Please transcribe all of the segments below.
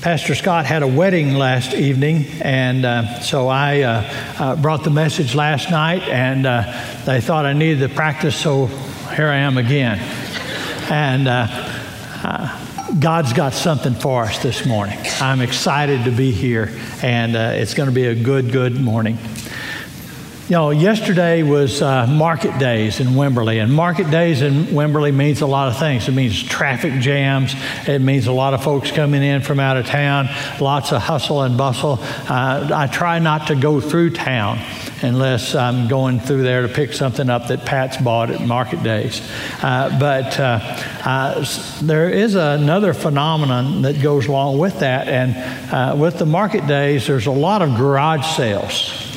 Pastor Scott had a wedding last evening, and uh, so I uh, uh, brought the message last night, and uh, they thought I needed the practice, so here I am again. And uh, uh, God's got something for us this morning. I'm excited to be here, and it's going to be a good, good morning. You know, yesterday was uh, market days in Wimberley, and market days in Wimberley means a lot of things. It means traffic jams, it means a lot of folks coming in from out of town, lots of hustle and bustle. Uh, I try not to go through town unless I'm going through there to pick something up that Pat's bought at market days. Uh, but uh, uh, there is another phenomenon that goes along with that, and uh, with the market days, there's a lot of garage sales.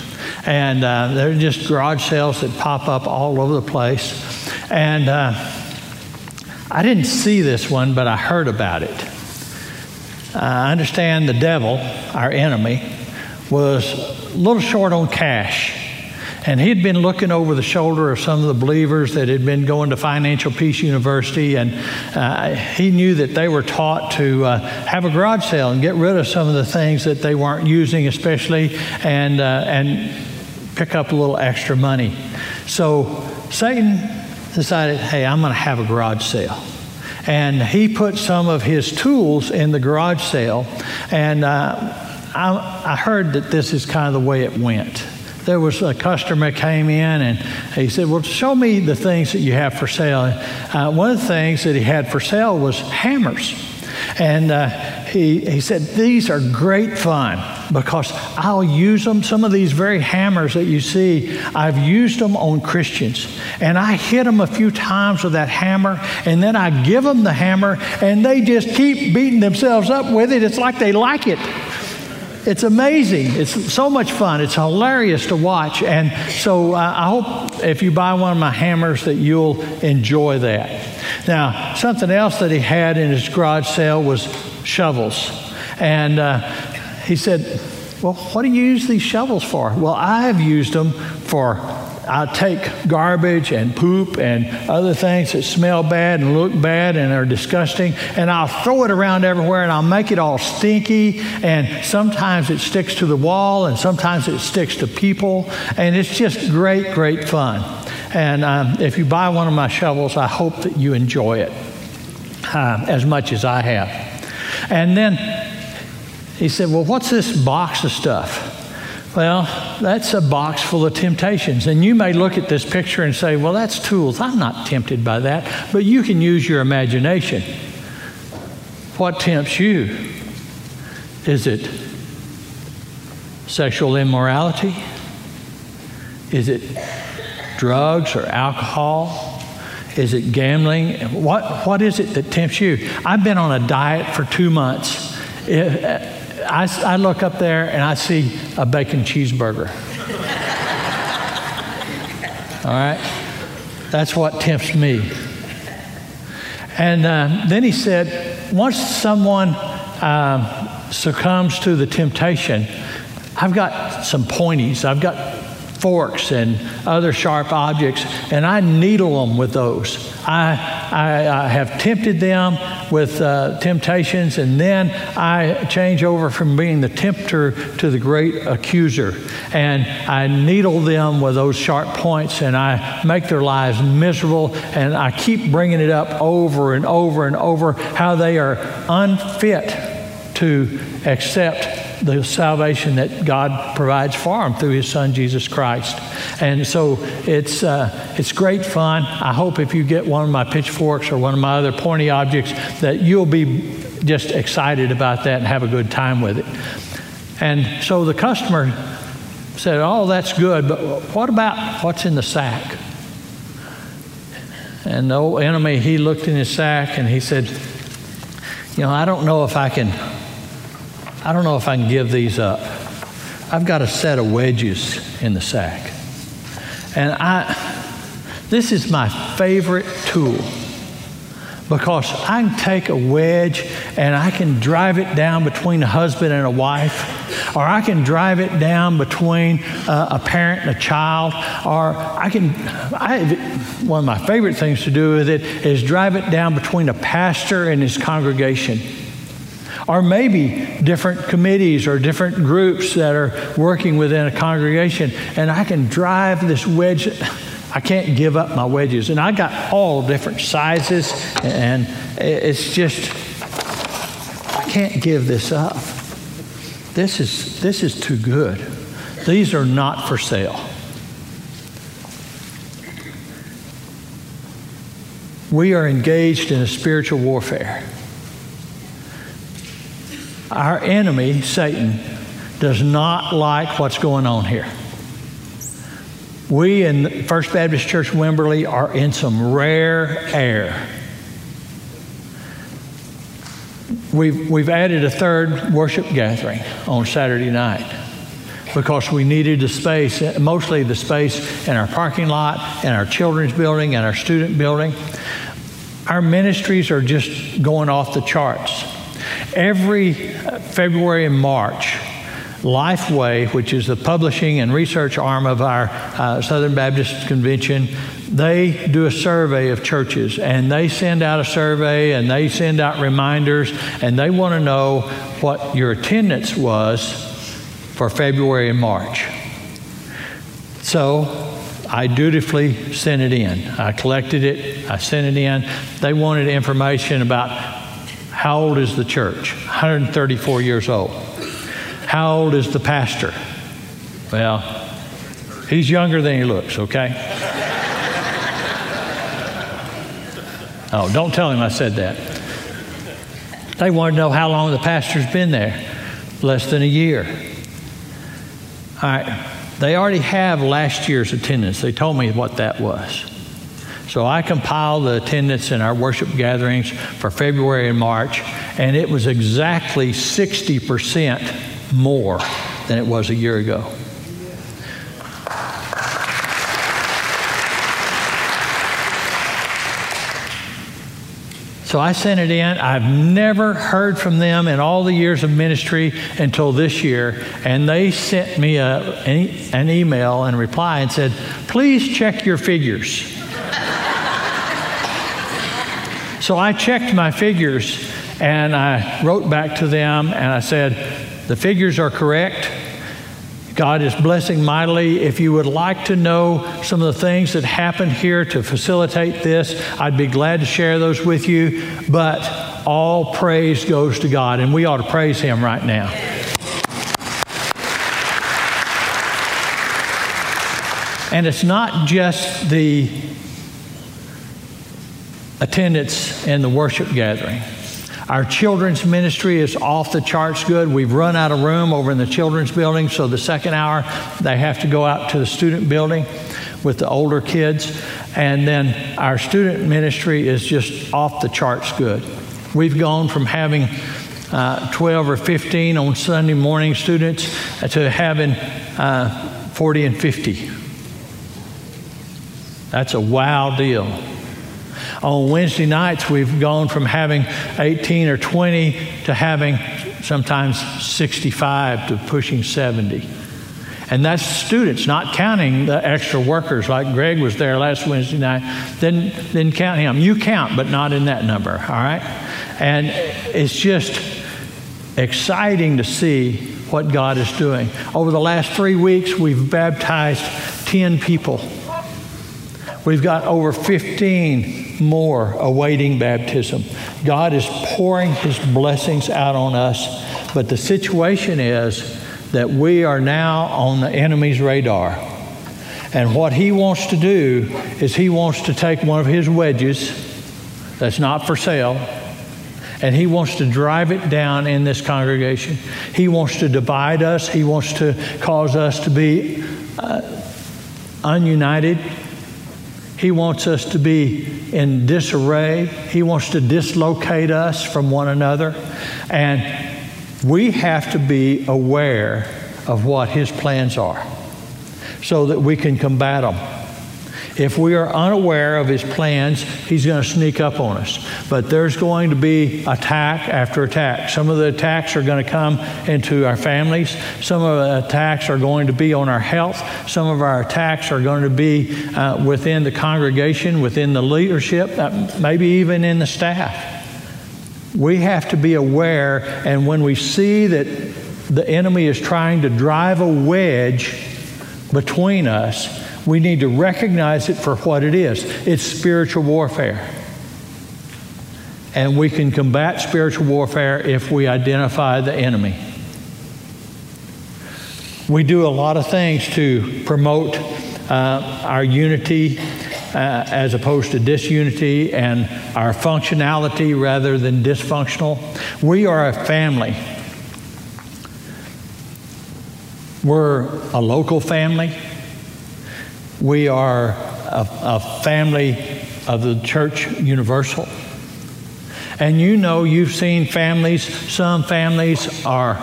And uh, they're just garage sales that pop up all over the place. And uh, I didn't see this one, but I heard about it. I understand the devil, our enemy, was a little short on cash. And he'd been looking over the shoulder of some of the believers that had been going to Financial Peace University, and uh, he knew that they were taught to uh, have a garage sale and get rid of some of the things that they weren't using, especially, and uh, and pick up a little extra money. So Satan decided, hey, I'm going to have a garage sale. And he put some of his tools in the garage sale. And uh, I, I heard that this is kind of the way it went there was a customer came in and he said, "Well, show me the things that you have for sale." Uh, one of the things that he had for sale was hammers, and uh, he he said, "These are great fun." Because I'll use them. Some of these very hammers that you see, I've used them on Christians. And I hit them a few times with that hammer, and then I give them the hammer, and they just keep beating themselves up with it. It's like they like it. It's amazing. It's so much fun. It's hilarious to watch. And so uh, I hope if you buy one of my hammers that you'll enjoy that. Now, something else that he had in his garage sale was shovels. And uh, he said, Well, what do you use these shovels for? Well, I've used them for I take garbage and poop and other things that smell bad and look bad and are disgusting, and I'll throw it around everywhere and I'll make it all stinky. And sometimes it sticks to the wall, and sometimes it sticks to people, and it's just great, great fun. And um, if you buy one of my shovels, I hope that you enjoy it uh, as much as I have. And then he said, Well, what's this box of stuff? Well, that's a box full of temptations. And you may look at this picture and say, Well, that's tools. I'm not tempted by that. But you can use your imagination. What tempts you? Is it sexual immorality? Is it drugs or alcohol? Is it gambling? What, what is it that tempts you? I've been on a diet for two months. It, I, I look up there and I see a bacon cheeseburger. All right? That's what tempts me. And uh, then he said, once someone uh, succumbs to the temptation, I've got some pointies. I've got forks and other sharp objects, and I needle them with those. I, I, I have tempted them with uh, temptations, and then I change over from being the tempter to the great accuser. And I needle them with those sharp points, and I make their lives miserable, and I keep bringing it up over and over and over how they are unfit to accept the salvation that God provides for them through His Son Jesus Christ. And so it's uh, it's great fun. I hope if you get one of my pitchforks or one of my other pointy objects that you'll be just excited about that and have a good time with it. And so the customer said, "Oh, that's good, but what about what's in the sack?" And the old enemy, he looked in his sack and he said, "You know, I don't know if I can." I don't know if I can give these up. I've got a set of wedges in the sack. And I, this is my favorite tool because I can take a wedge and I can drive it down between a husband and a wife, or I can drive it down between uh, a parent and a child, or I can, I, one of my favorite things to do with it is drive it down between a pastor and his congregation. Or maybe different committees or different groups that are working within a congregation, and I can drive this wedge. I can't give up my wedges. And I got all different sizes, and it's just, I can't give this up. This is, this is too good. These are not for sale. We are engaged in a spiritual warfare. Our enemy, Satan, does not like what's going on here. We in First Baptist Church Wimberley are in some rare air. We've, we've added a third worship gathering on Saturday night because we needed the space, mostly the space in our parking lot, in our children's building, and our student building. Our ministries are just going off the charts. Every February and March, Lifeway, which is the publishing and research arm of our uh, Southern Baptist Convention, they do a survey of churches and they send out a survey and they send out reminders and they want to know what your attendance was for February and March. So I dutifully sent it in. I collected it, I sent it in. They wanted information about how old is the church? 134 years old. How old is the pastor? Well, he's younger than he looks, okay? Oh, don't tell him I said that. They want to know how long the pastor's been there. Less than a year. All right. They already have last year's attendance. They told me what that was. So I compiled the attendance in our worship gatherings for February and March, and it was exactly 60% more than it was a year ago. So I sent it in. I've never heard from them in all the years of ministry until this year. And they sent me a, an, email in reply and said, please check your figures. So I checked my figures and I wrote back to them and I said, the figures are correct. God is blessing mightily. If you would like to know some of the things that happened here to facilitate this, I'd be glad to share those with you. But all praise goes to God, and we ought to praise Him right now. And it's not just the attendance in the worship gathering. Our children's ministry is off the charts good. We've run out of room over in the children's building, so the second hour they have to go out to the student building with the older kids. And then our student ministry is just off the charts good. We've gone from having uh, 12 or 15 on Sunday morning students to having uh, 40 and 50. That's a wow deal. On Wednesday nights, we've gone from having 18 or 20 to having sometimes 65 to pushing 70. And that's students, not counting the extra workers like Greg was there last Wednesday night. Then, then count him. You count, but not in that number, all right? And it's just exciting to see what God is doing. Over the last three weeks, we've baptized 10 people. We've got over 15 more awaiting baptism. God is pouring His blessings out on us, but the situation is that we are now on the enemy's radar. And what he wants to do is he wants to take one of his wedges that's not for sale and he wants to drive it down in this congregation. He wants to divide us, he wants to cause us to be uh, ununited. He wants us to be in disarray. He wants to dislocate us from one another. And we have to be aware of what his plans are so that we can combat them. If we are unaware of his plans, he's going to sneak up on us. But there's going to be attack after attack. Some of the attacks are going to come into our families. Some of the attacks are going to be on our health. Some of our attacks are going to be uh, within the congregation, within the leadership, uh, maybe even in the staff. We have to be aware, and when we see that the enemy is trying to drive a wedge between us, we need to recognize it for what it is it's spiritual warfare. And we can combat spiritual warfare if we identify the enemy. We do a lot of things to promote uh, our unity uh, as opposed to disunity and our functionality rather than dysfunctional. We are a family. We're a local family. We are a, a family of the church universal. And you know, you've seen families, some families are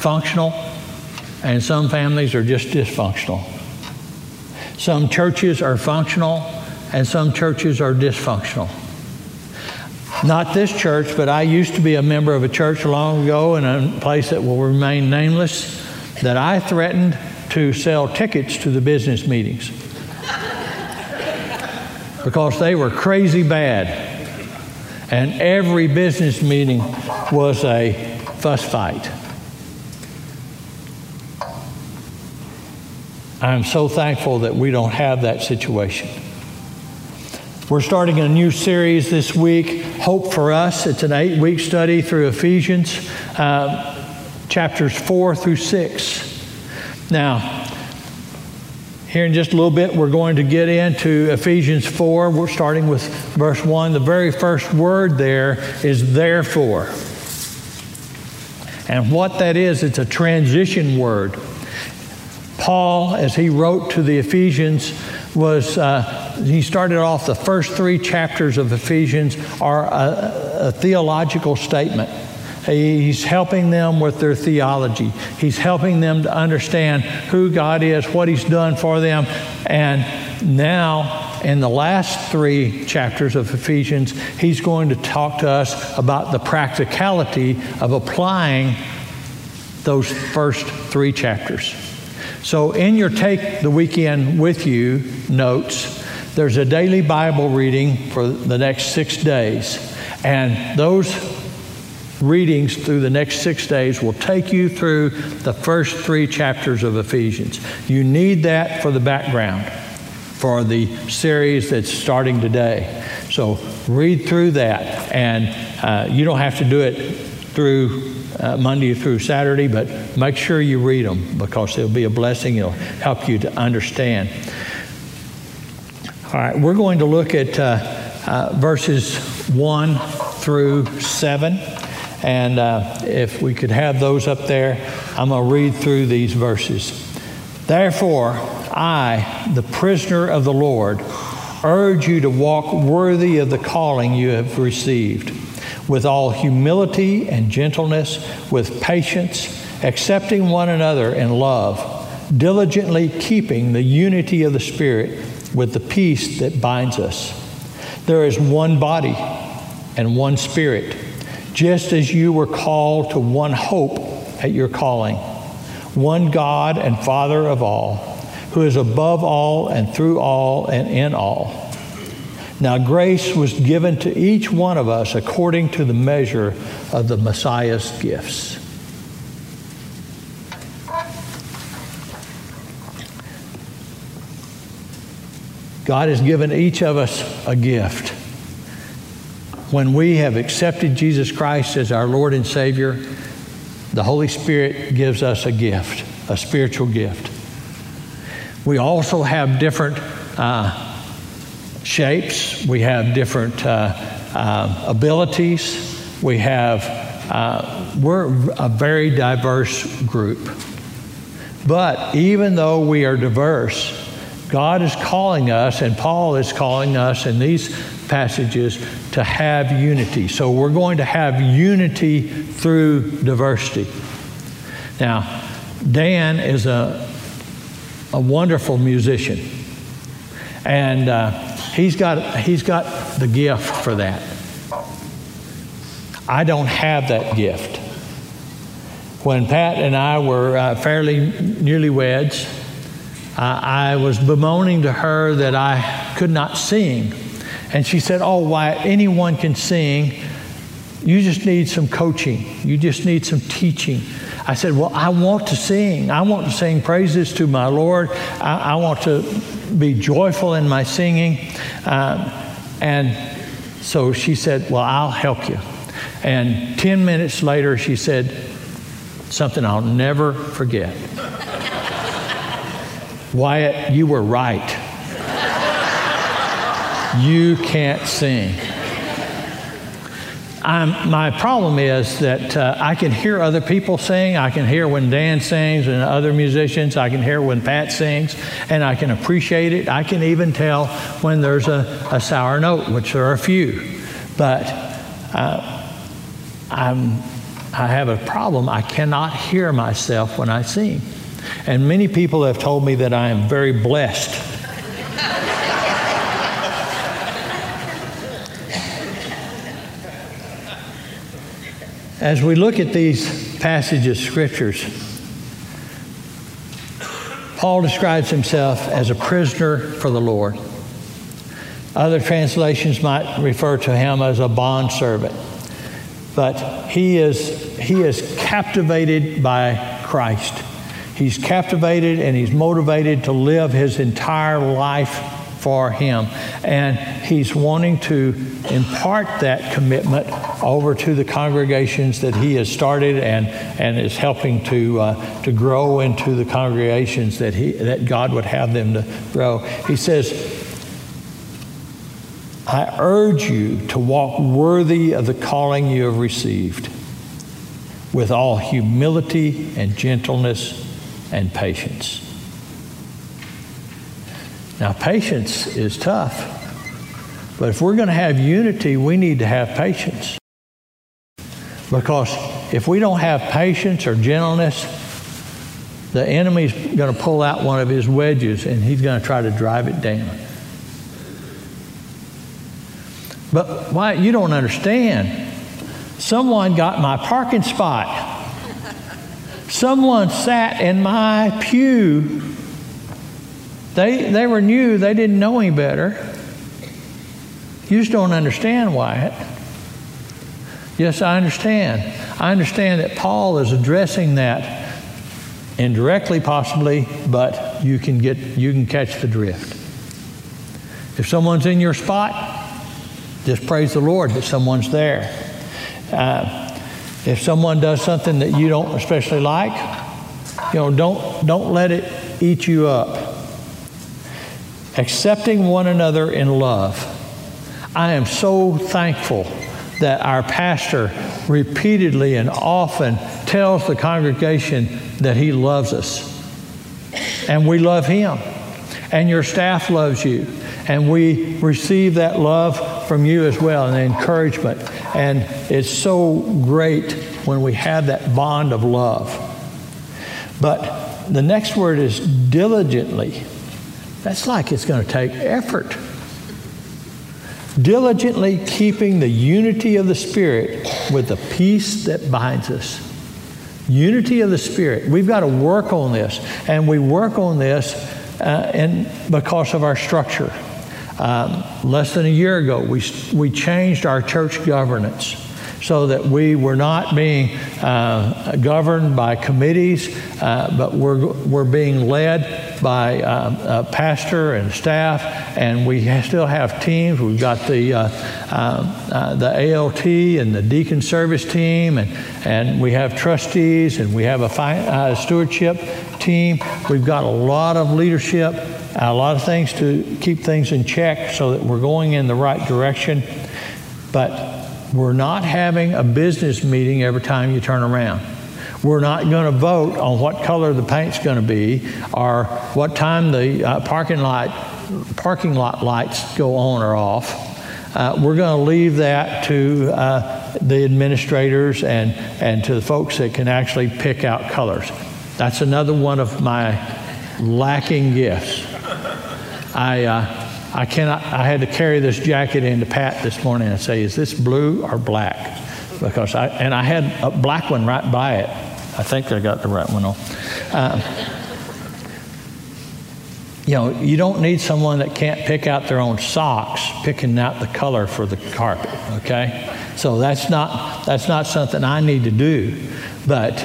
functional, and some families are just dysfunctional. Some churches are functional, and some churches are dysfunctional. Not this church, but I used to be a member of a church long ago in a place that will remain nameless that I threatened to sell tickets to the business meetings because they were crazy bad. And every business meeting was a fuss fight. I'm so thankful that we don't have that situation. We're starting a new series this week, Hope for Us. It's an eight week study through Ephesians, uh, chapters 4 through 6. Now, here in just a little bit, we're going to get into Ephesians 4. We're starting with verse 1. The very first word there is therefore. And what that is, it's a transition word. Paul, as he wrote to the Ephesians, was uh, he started off the first three chapters of Ephesians are a, a theological statement. He's helping them with their theology. He's helping them to understand who God is, what He's done for them. And now, in the last three chapters of Ephesians, He's going to talk to us about the practicality of applying those first three chapters. So, in your Take the Weekend with You notes, there's a daily Bible reading for the next six days. And those readings through the next six days will take you through the first three chapters of Ephesians. You need that for the background for the series that's starting today. So read through that. And uh, you don't have to do it through uh, Monday through Saturday, but make sure you read them because they'll be a blessing. It'll help you to understand. All right, we're going to look at uh, uh, verses 1 through 7. And uh, if we could have those up there, I'm going to read through these verses. Therefore, I, the prisoner of the Lord, urge you to walk worthy of the calling you have received with all humility and gentleness, with patience, accepting one another in love, diligently keeping the unity of the Spirit with the peace that binds us. There is one body and one Spirit, just as you were called to one hope at your calling, one God and Father of all, who is above all and through all and in all. Now, grace was given to each one of us according to the measure of the Messiah's gifts. God has given each of us a gift. When we have accepted Jesus Christ as our Lord and Savior, the Holy Spirit gives us a gift, a spiritual gift. We also have different uh, shapes, we have different uh, uh, abilities, we have, uh, we're a very diverse group. But even though we are diverse, God is calling us, and Paul is calling us and these passages to have unity. So we're going to have unity through diversity. Now, Dan is a, a wonderful musician, and uh, He's got, he's got the gift for that. I don't have that gift. When Pat and I were uh, fairly newlyweds, uh, I was bemoaning to her that I could not sing. And she said, Oh, why anyone can sing. You just need some coaching. You just need some teaching. I said, Well, I want to sing. I want to sing praises to my Lord. I, I want to be joyful in my singing. Um, and so she said, Well, I'll help you. And 10 minutes later, she said something I'll never forget. Wyatt, you were right. You can't sing. I'm, my problem is that uh, I can hear other people sing. I can hear when Dan sings and other musicians. I can hear when Pat sings, and I can appreciate it. I can even tell when there's a, a sour note, which there are a few. But uh, I'm, I have a problem. I cannot hear myself when I sing. And many people have told me that I am very blessed As we look at these passages scriptures, Paul describes himself as a prisoner for the Lord. Other translations might refer to him as a bondservant. But he is, he is captivated by Christ. He's captivated and he's motivated to live his entire life for him. And he's wanting to impart that commitment over to the congregations that he has started and, and is helping to, uh, to grow into the congregations that, he, that God would have them to grow. He says, I urge you to walk worthy of the calling you have received with all humility and gentleness and patience now, patience is tough. But if we're going to have unity, we need to have patience. Because if we don't have patience or gentleness, the enemy's going to pull out one of his wedges and he's going to try to drive it down. But why you don't understand? Someone got my parking spot. Someone sat in my pew they, they were new, they didn't know any better. You just don't understand, Wyatt. Yes, I understand. I understand that Paul is addressing that indirectly, possibly, but you can get you can catch the drift. If someone's in your spot, just praise the Lord that someone's there. Uh, if someone does something that you don't especially like, you know, don't don't let it eat you up accepting one another in love. I am so thankful that our pastor repeatedly and often tells the congregation that he loves us. And we love him. And your staff loves you. And we receive that love from you as well and encouragement. And it's so great when we have that bond of love. But the next word is diligently. That's like it's going to take effort. Diligently keeping the unity of the Spirit with the peace that binds us. Unity of the Spirit. We've got to work on this, and we work on this uh, and because of our structure. Um, less than a year ago, we, we changed our church governance so that we were not being uh, governed by committees, uh, but we're, we're being led by uh, a pastor and staff, and we still have teams. We've got the, uh, uh, uh, the ALT and the deacon service team, and, and we have trustees, and we have a fi- stewardship team. We've got a lot of leadership, a lot of things to keep things in check so that we're going in the right direction. But we're not having a business meeting every time you turn around. We're not going to vote on what color the paint's going to be or what time the uh, parking lot parking lot lights go on or off. Uh, we're going to leave that to uh, the administrators and, and to the folks that can actually pick out colors. That's another one of my lacking gifts. I, uh, I cannot, I had to carry this jacket into Pat this morning and say, is this blue or black? Because I, and I had a black one right by it. I think I got the right one on. Uh, you know, you don't need someone that can't pick out their own socks picking out the color for the carpet, okay? So that's not, that's not something I need to do. But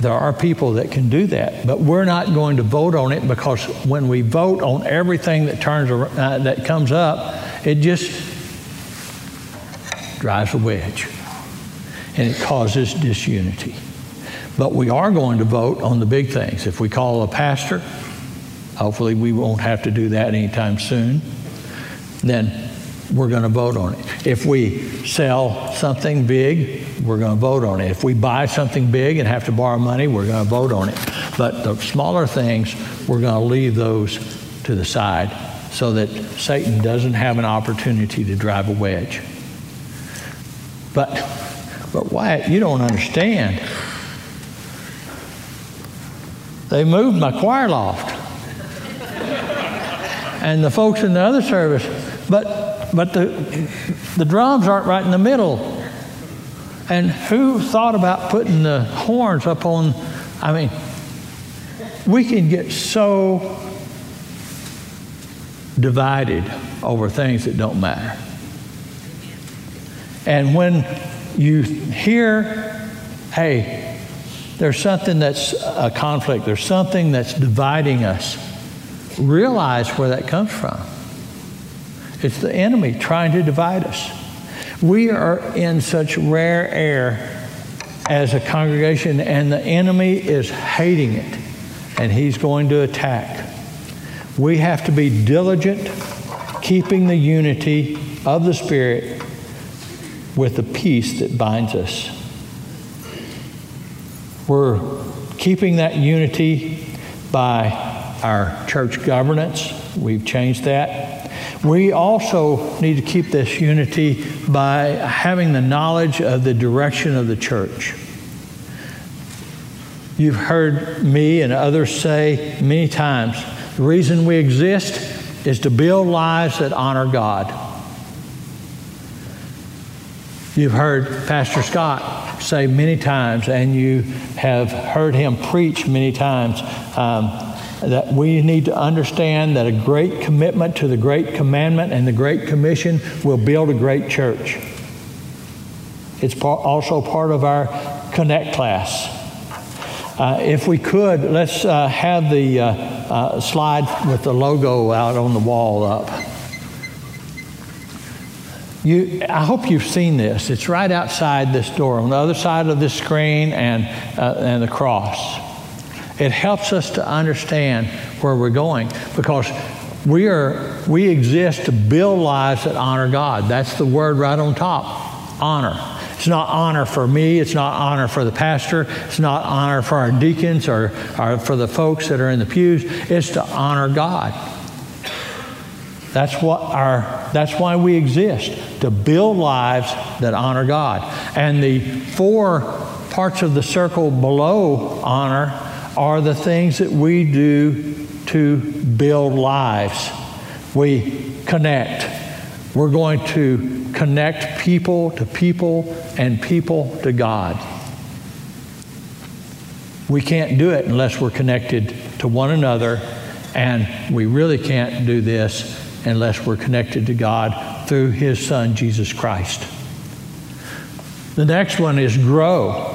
there are people that can do that. But we're not going to vote on it because when we vote on everything that turns uh, that comes up, it just drives a wedge and it causes disunity. But we are going to vote on the big things. If we call a pastor, hopefully we won't have to do that anytime soon, then we're going to vote on it. If we sell something big, we're going to vote on it. If we buy something big and have to borrow money, we're going to vote on it. But the smaller things, we're going to leave those to the side so that Satan doesn't have an opportunity to drive a wedge. But, but Wyatt, you don't understand. They moved my choir loft. and the folks in the other service, but, but the, the drums aren't right in the middle. And who thought about putting the horns up on? I mean, we can get so divided over things that don't matter. And when you hear, hey, there's something that's a conflict, there's something that's dividing us, realize where that comes from. It's the enemy trying to divide us. We are in such rare air as a congregation, and the enemy is hating it, and he's going to attack. We have to be diligent, keeping the unity of the Spirit with the peace that binds us. We're keeping that unity by our church governance. We've changed that. We also need to keep this unity by having the knowledge of the direction of the church. You've heard me and others say many times the reason we exist is to build lives that honor God. You've heard Pastor Scott say many times, and you have heard him preach many times, um, that we need to understand that a great commitment to the Great Commandment and the Great Commission will build a great church. It's also part of our Connect class. Uh, if we could, let's uh, have the uh, uh slide with the logo out on the wall up. You, I hope you've seen this. It's right outside this door, on the other side of this screen and, uh, and the cross. It helps us to understand where we're going because we, are, we exist to build lives that honor God. That's the word right on top honor. It's not honor for me. It's not honor for the pastor. It's not honor for our deacons or, or for the folks that are in the pews. It's to honor God. That's what our that's why we exist to build lives that honor God. And the four parts of the circle below honor are the things that we do to build lives. We connect. We're going to connect people to people and people to God. We can't do it unless we're connected to one another, and we really can't do this unless we're connected to God through His Son, Jesus Christ. The next one is grow.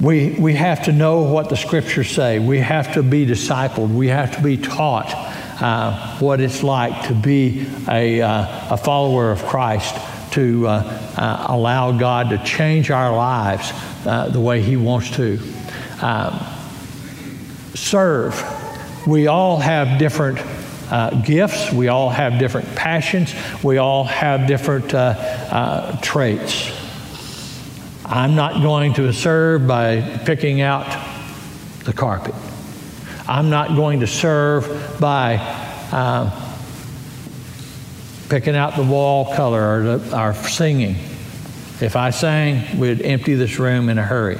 We, we have to know what the scriptures say. We have to be discipled. We have to be taught uh, what it's like to be a, uh, a follower of Christ, to uh, uh allow God to change our lives uh, the way He wants to. Um, serve. We all have different uh, gifts. We all have different passions. We all have different uh, uh, traits. I'm not going to serve by picking out the carpet. I'm not going to serve by uh, picking out the wall color or, the, or singing. If I sang, we'd empty this room in a hurry.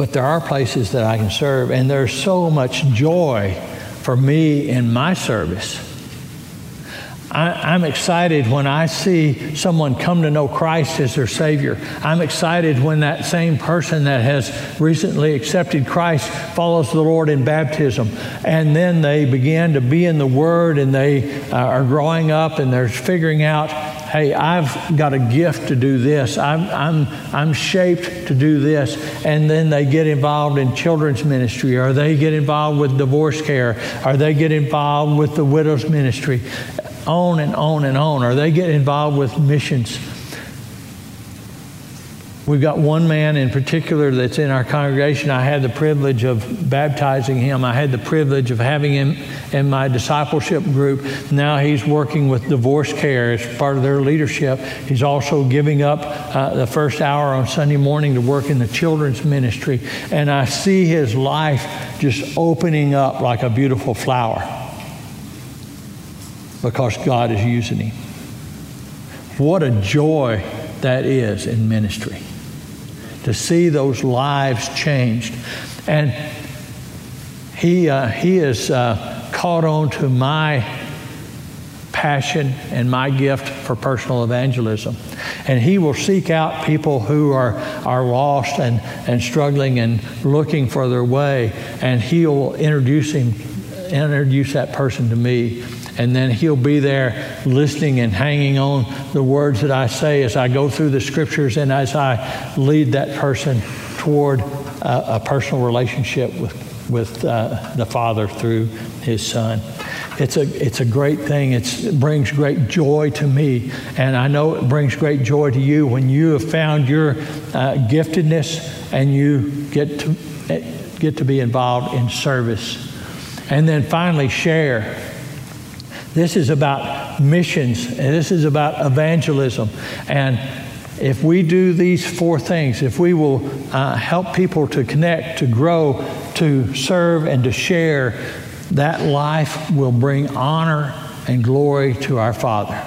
But there are places that I can serve, and there's so much joy for me in my service. I, am excited when I see someone come to know Christ as their Savior. I'm excited when that same person that has recently accepted Christ follows the Lord in baptism. And then they begin to be in the Word and they uh, are growing up and they're figuring out hey, I've got a gift to do this. I'm, I'm, I'm shaped to do this. And then they get involved in children's ministry, or they get involved with divorce care, or they get involved with the widow's ministry on and on and on, or they get involved with missions. We've got one man in particular that's in our congregation. I had the privilege of baptizing him. I had the privilege of having him in my discipleship group. Now he's working with divorce care as part of their leadership. He's also giving up uh, the first hour on Sunday morning to work in the children's ministry. And I see his life just opening up like a beautiful flower because God is using him. What a joy that is in ministry to see those lives changed. And he, uh, he has uh, caught on to my passion and my gift for personal evangelism. And he will seek out people who are, are lost and, and struggling and looking for their way, and he'll introduce him, introduce that person to me and then he'll be there listening and hanging on the words that I say as I go through the scriptures and as I lead that person toward a, a personal relationship with, with uh, the Father through his Son. It's a, it's a great thing. It's, it brings great joy to me. And I know it brings great joy to you when you have found your uh, giftedness and you get to, get to be involved in service. And then finally, share this is about missions, this is about evangelism. And if we do these four things, if we will uh, help people to connect, to grow, to serve, and to share, that life will bring honor and glory to our Father.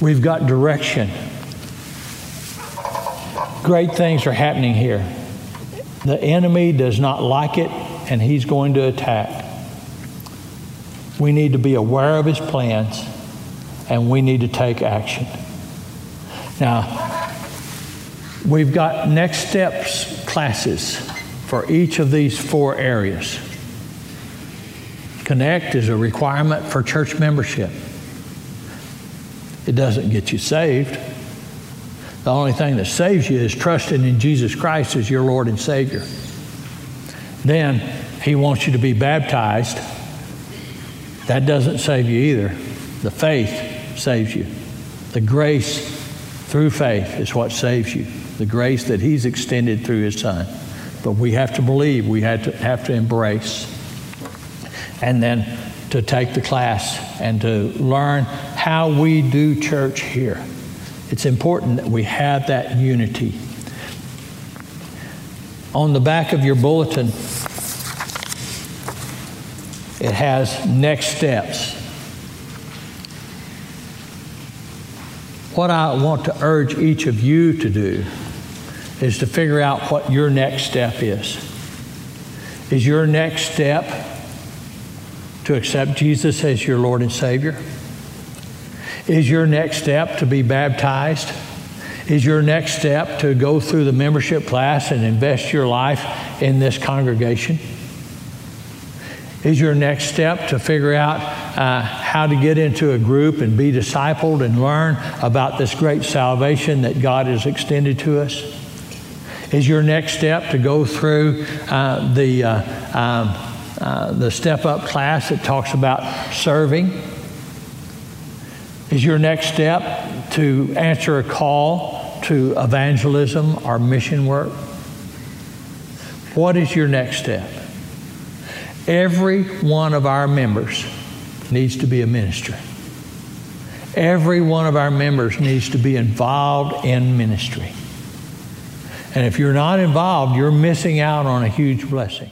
We've got direction. Great things are happening here. The enemy does not like it, and he's going to attack. We need to be aware of his plans and we need to take action. Now, we've got next steps classes for each of these four areas. Connect is a requirement for church membership. It doesn't get you saved. The only thing that saves you is trusting in Jesus Christ as your Lord and Savior. Then He wants you to be baptized that doesn't save you either. The faith saves you. The grace through faith is what saves you. The grace that He's extended through His Son. But we have to believe, we have to, have to embrace. And then to take the class and to learn how we do church here. It's important that we have that unity. On the back of your bulletin, it has next steps. What I want to urge each of you to do is to figure out what your next step is. Is your next step to accept Jesus as your Lord and Savior? Is your next step to be baptized? Is your next step to go through the membership class and invest your life in this congregation? Is your next step to figure out uh, how to get into a group and be discipled and learn about this great salvation that God has extended to us? Is your next step to go through uh, the, uh, um, uh the step up class that talks about serving? Is your next step to answer a call to evangelism or mission work? What is your next step? Every one of our members needs to be a minister. Every one of our members needs to be involved in ministry. And if you're not involved, you're missing out on a huge blessing.